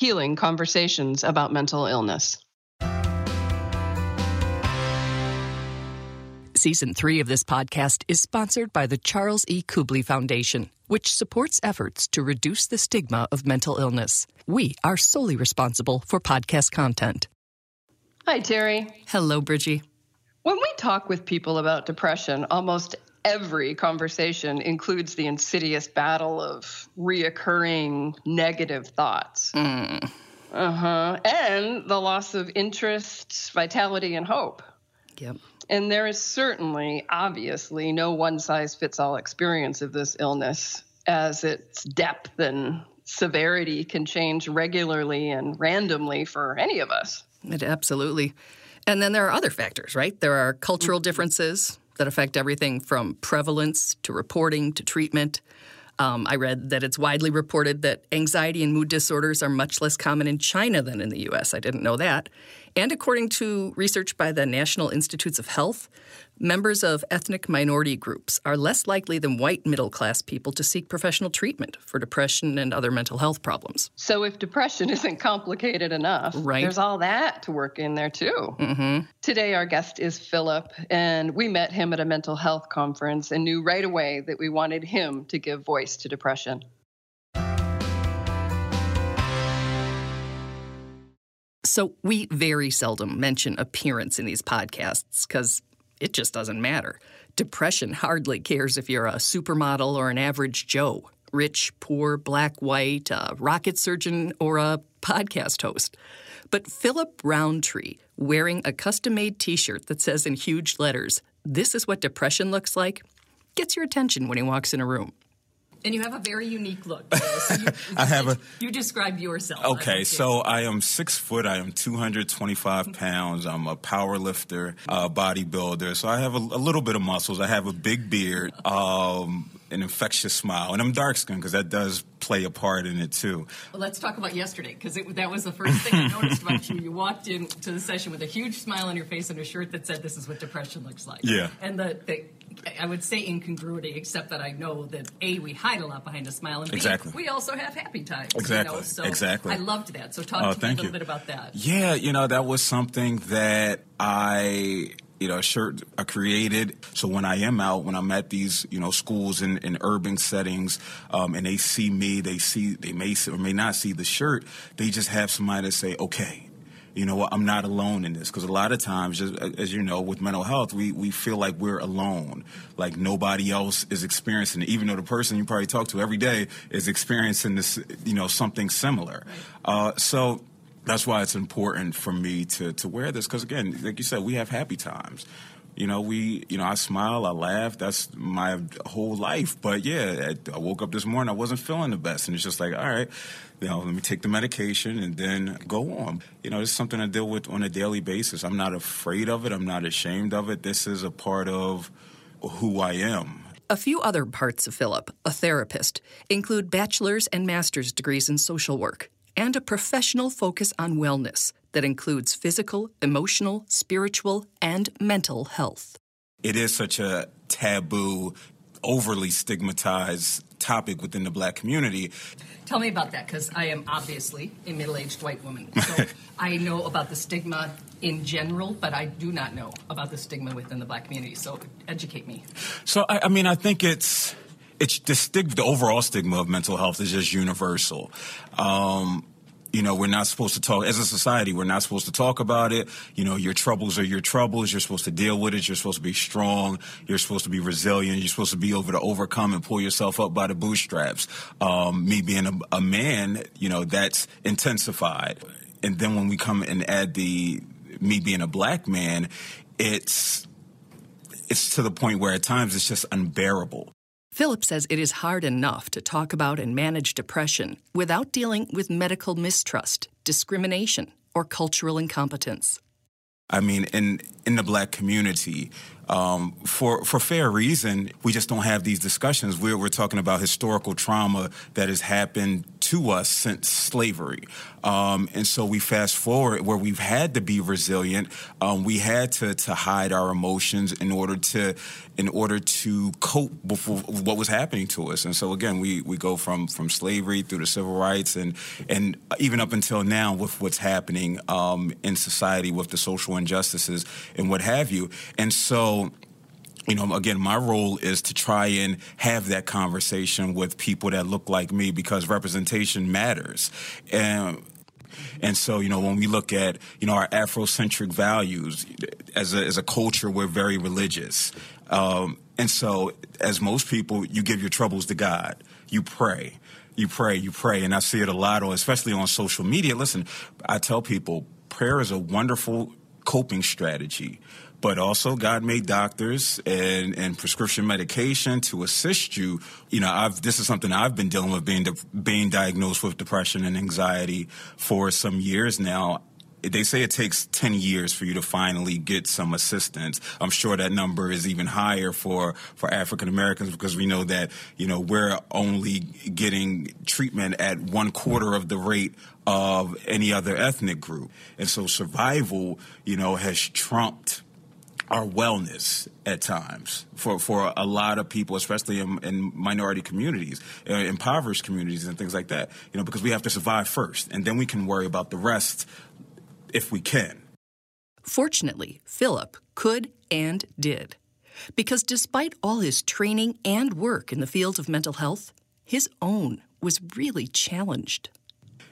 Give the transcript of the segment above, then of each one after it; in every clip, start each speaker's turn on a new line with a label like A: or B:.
A: healing conversations about mental illness.
B: Season three of this podcast is sponsored by the Charles E. Kubly Foundation, which supports efforts to reduce the stigma of mental illness. We are solely responsible for podcast content.
A: Hi, Terry.
B: Hello, Bridgie.
A: When we talk with people about depression, almost every conversation includes the insidious battle of reoccurring negative thoughts.
B: Mm.
A: Uh huh. And the loss of interest, vitality, and hope.
B: Yep.
A: And there is certainly, obviously, no one size fits all experience of this illness, as its depth and severity can change regularly and randomly for any of us.
B: It absolutely. And then there are other factors, right? There are cultural
A: Mm-hmm.
B: differences that affect everything from prevalence to reporting to treatment. Um, I read that it's widely reported that anxiety and mood disorders are much less common in China than in the US. I didn't know that. And according to research by the National Institutes of Health, members of ethnic minority groups are less likely than white middle class people to seek professional treatment for depression and other mental health problems.
A: So if depression isn't complicated enough,
B: Right.
A: there's all that to work in there too.
B: Mm-hmm.
A: Today, our guest is Philip, and we met him at a mental health conference and knew right away that we wanted him to give voice to depression.
B: So, we very seldom mention appearance in these podcasts because it just doesn't matter. Depression hardly cares if you're a supermodel or an average Joe, rich, poor, black, white, a rocket surgeon, or a podcast host. But Philip Roundtree, wearing a custom made t shirt that says in huge letters, This is what depression looks like, gets your attention when he walks in a room. And you have a very unique look.
C: I have a-
B: You describe yourself.
C: Okay, so I am six foot. I am 225 pounds. I'm a power lifter, uh, bodybuilder. So I have a, a little bit of muscles. I have a big beard, um, an infectious smile, and I'm dark skinned because that does play a part in it too.
B: Well, let's talk about yesterday because that was the first thing I noticed about you. You walked into the session with a huge smile on your face and a shirt that said, "This is what depression looks like."
C: Yeah.
B: And the, the I would say incongruity, except that I know that a we hide a lot behind a smile, and b
C: Exactly.
B: we also have happy times.
C: Exactly.
B: You know? So
C: Exactly.
B: I loved that. So talk
C: Oh,
B: to me a little
C: you.
B: bit about that.
C: Yeah, you know, that was something that I, you know, a shirt I created. So when I am out, when I'm at these, you know, schools in, in urban settings, um, and they see me, they see, they may see or may not see the shirt, they just have somebody to say, okay, you know what, I'm not alone in this. Because a lot of times, just as you know, with mental health, we, we feel like we're alone. Like nobody else is experiencing it, even though the person you probably talk to every day is experiencing this, you know, something similar. Uh, so that's why it's important for me to, to wear this. Because again, like you said, we have happy times. You know, we, you know, I smile, I laugh. That's my whole life. But yeah, I, I woke up this morning, I wasn't feeling the best. And it's just like, all right, you know, let me take the medication and then go on. You know, it's something I deal with on a daily basis. I'm not afraid of it, I'm not ashamed of it. This is a part of who I am.
B: A few other parts of Philip, a therapist, include bachelor's and master's degrees in social work and a professional focus on wellness that includes physical, emotional, spiritual, and mental health.
C: It is such a taboo, overly stigmatized topic within the black community.
B: Tell me about that because I am obviously a middle aged white woman. So I know about the stigma in general, but I do not know about the stigma within the black community. So educate me.
C: So I, I mean, I think it's it's the stig- the overall stigma of mental health is just universal. Um, you know, we're not supposed to talk as a society. We're not supposed to talk about it. You know, your troubles are your troubles. You're supposed to deal with it. You're supposed to be strong. You're supposed to be resilient. You're supposed to be able to overcome and pull yourself up by the bootstraps. Um, me being a, a man, you know, that's intensified. And then when we come and add the me being a black man, it's it's to the point where at times it's just unbearable.
B: Philip says it is hard enough to talk about and manage depression without dealing with medical mistrust, discrimination, or cultural incompetence.
C: I mean, in in the black community, um, for for fair reason, we just don't have these discussions. We're we're talking about historical trauma that has happened to us since slavery. Um, and so we fast forward where we've had to be resilient. Um, we had to, to hide our emotions in order to in order to cope with what was happening to us. And so again, we, we go from from slavery through the civil rights and and even up until now with what's happening um, in society with the social injustices and what have you. And so you know, again, my role is to try and have that conversation with people that look like me because representation matters. And and so, you know, when we look at, you know, our Afrocentric values, as a, as a culture, we're very religious. Um, and so, as most people, you give your troubles to God. You pray. You pray, you pray. And I see it a lot, especially on social media. Listen, I tell people prayer is a wonderful coping strategy but also God made doctors and, and prescription medication to assist you. You know, I've, this is something I've been dealing with being, being diagnosed with depression and anxiety for some years now they say it takes 10 years for you to finally get some assistance. I'm sure that number is even higher for, for African Americans because we know that, you know, we're only getting treatment at one quarter of the rate of any other ethnic group. And so survival, you know, has trumped our wellness at times for, for a lot of people, especially in, in minority communities, uh, impoverished communities, and things like that. You know, because we have to survive first, and then we can worry about the rest if we can.
B: Fortunately, Philip could and did. Because despite all his training and work in the field of mental health, his own was really challenged.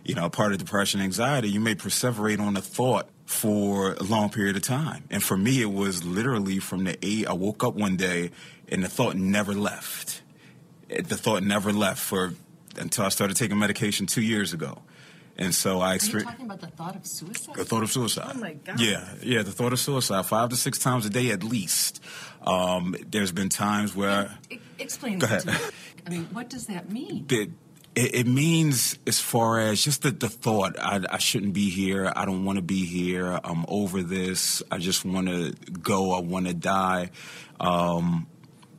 C: You know, part of depression anxiety, you may perseverate on a thought for a long period of time. And for me, it was literally from the eight, I woke up one day and the thought never left. The thought never left for until I started taking medication two years ago. And so I
D: experienced. talking about the thought of suicide?
C: The thought of suicide.
D: Oh my God.
C: Yeah, yeah, the thought of suicide, five to six times a day at least. Um, there's been times where.
D: explain
C: Go ahead.
D: I mean, what does that mean?
C: It, it, means as far as just the, the thought I, I, shouldn't be here i don't want to be here i'm over this i just want to go i want to die um,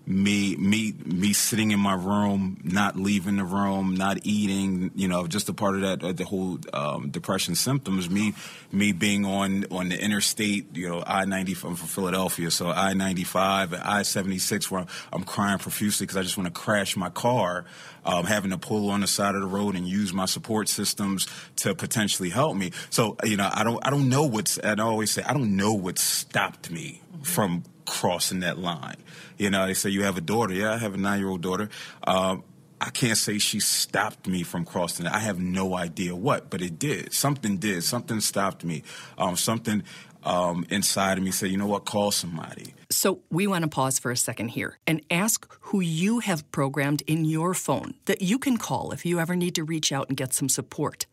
C: me me me sitting in my room, not leaving the room, not eating, you know, just a part of that uh, the whole um, depression symptoms. Me me being on on the interstate, you know, I ninety from Philadelphia, so I ninety five and I seventy six, where I'm, I'm, crying profusely because I just want to crash my car, um, having to pull on the side of the road and use my support systems to potentially help me. So you know, I don't I don't know what's and I always say I don't know what stopped me from crossing that line. You know, they say you have a daughter. Yeah, I have a nine year old daughter. Um, I can't say she stopped me from crossing it. I have no idea what, but it did. Something did. Something stopped me. Um, something um, inside of me said, you know what, call somebody.
B: So we want to pause for a second here and ask who you have programmed in your phone that you can call if you ever need to reach out and get some support.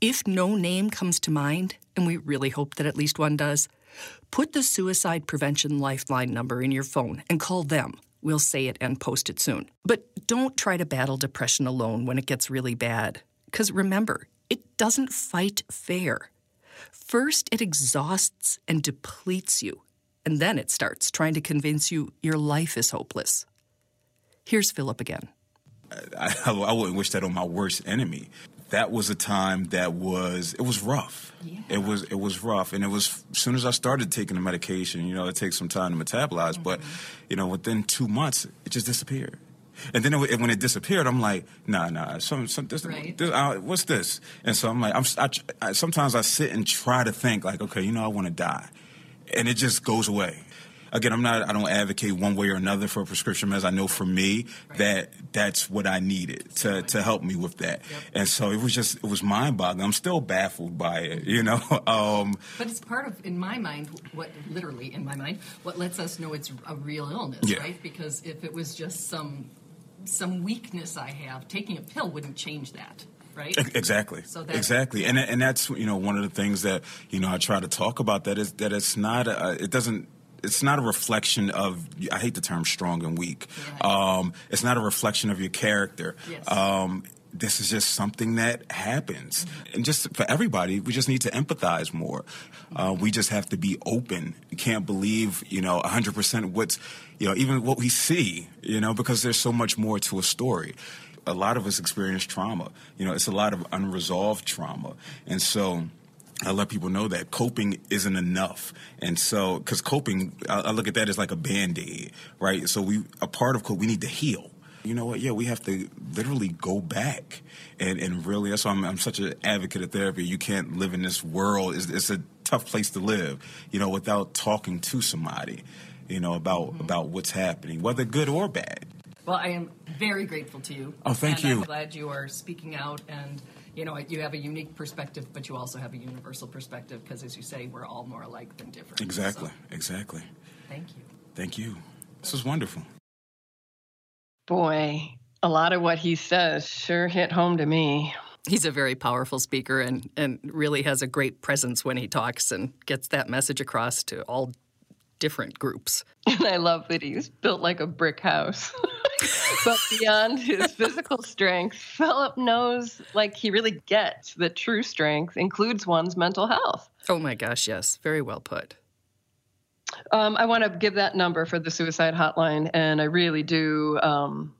B: If no name comes to mind, and we really hope that at least one does, Put the Suicide Prevention Lifeline number in your phone and call them. We'll say it and post it soon. But don't try to battle depression alone when it gets really bad. Because remember, it doesn't fight fair. First, it exhausts and depletes you, and then it starts trying to convince you your life is hopeless. Here's Philip again.
C: I, I, wouldn't wish that on my worst enemy that was a time that was it was rough. Yeah. It was it was rough, and it was as soon as I started taking the medication. You know, it takes some time to metabolize, mm-hmm. but you know, within two months, it just disappeared. And then it, when it disappeared, I'm like, nah, nah, some, some, this, right. this, uh, what's this? And so I'm like, I'm, I, I, sometimes I sit and try to think like, okay, you know, I want to die, and it just goes away again, I'm not, I don't advocate one way or another for a prescription meds. I know for me right. that that's what I needed to, to help me with that. Yep. And so it was just, it was mind boggling. I'm still baffled by it, you know? Um,
D: but it's part of, in my mind, what literally in my mind, what lets us know it's a real illness, yeah. right? Because if it was just some, some weakness I have, taking a pill wouldn't change that right?
C: Exactly. So exactly, and and that's you know one of the things that you know I try to talk about that is that it's not a, it doesn't it's not a reflection of I hate the term strong and weak. Yeah. Um, it's not a reflection of your character. Yes. Um, this is just something that happens. Mm-hmm. And just for everybody, we just need to empathize more. Uh, we just have to be open. You can't believe, you know, 100% what's, you know, even what we see, you know, because there's so much more to a story. A lot of us experience trauma. You know, it's a lot of unresolved trauma. And so, I let people know that coping isn't enough. And so, because coping, I, I, look at that as like a band aid, right? So, we, a part of cope, we need to heal you know what? Yeah, we have to literally go back and, and really. That's why I'm, I'm such an advocate of therapy. You can't live in this world. It's, it's, a tough place to live, you know, without talking to somebody, you know, about mm-hmm. about what's happening, whether good or bad.
D: Well, I am very grateful to you.
C: Oh, thank you.
D: I'm glad you are speaking out and you know, you have a unique perspective, but you also have a universal perspective because, as you say, we're all more alike than different.
C: Exactly, so, exactly.
D: Thank you.
C: Thank you. This was wonderful.
A: Boy, a lot of what he says sure hit home to me.
B: He's a very powerful speaker and, and really has a great presence when he talks and gets that message across to all different groups.
A: And I love that he's built like a brick house. but beyond his physical strength, Philip knows, like, he really gets that true strength includes one's mental health.
B: Oh my gosh, yes. Very well put.
A: Um, I want to give that number for the suicide hotline, and I really do um,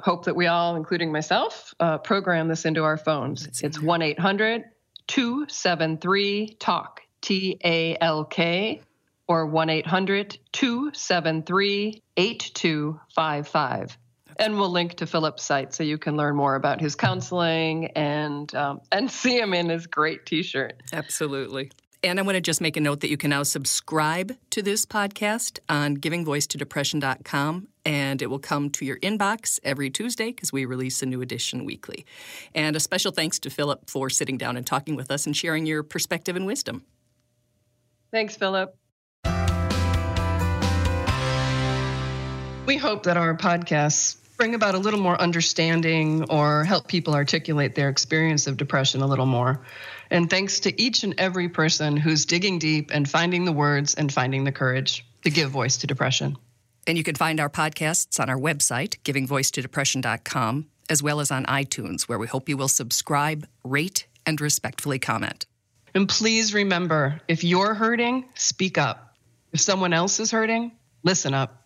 A: hope that we all, including myself, uh, program this into our phones. It's 1 800 273 TALK, T A L K, or 1 800 273 8255. And we'll link to Philip's site so you can learn more about his counseling and um, and see him in his great T-shirt.
B: Absolutely. And I want to just make a note that you can now subscribe to this podcast on givingvoicetodepression.com, and it will come to your inbox every Tuesday because we release a new edition weekly. And a special thanks to Philip for sitting down and talking with us and sharing your perspective and wisdom.
A: Thanks, Philip. We hope that our podcasts bring about a little more understanding or help people articulate their experience of depression a little more. And thanks to each and every person who's digging deep and finding the words and finding the courage to give voice to depression.
B: And you can find our podcasts on our website, givingvoicetodepression.com, as well as on iTunes, where we hope you will subscribe, rate, and respectfully comment.
A: And please remember if you're hurting, speak up. If someone else is hurting, listen up.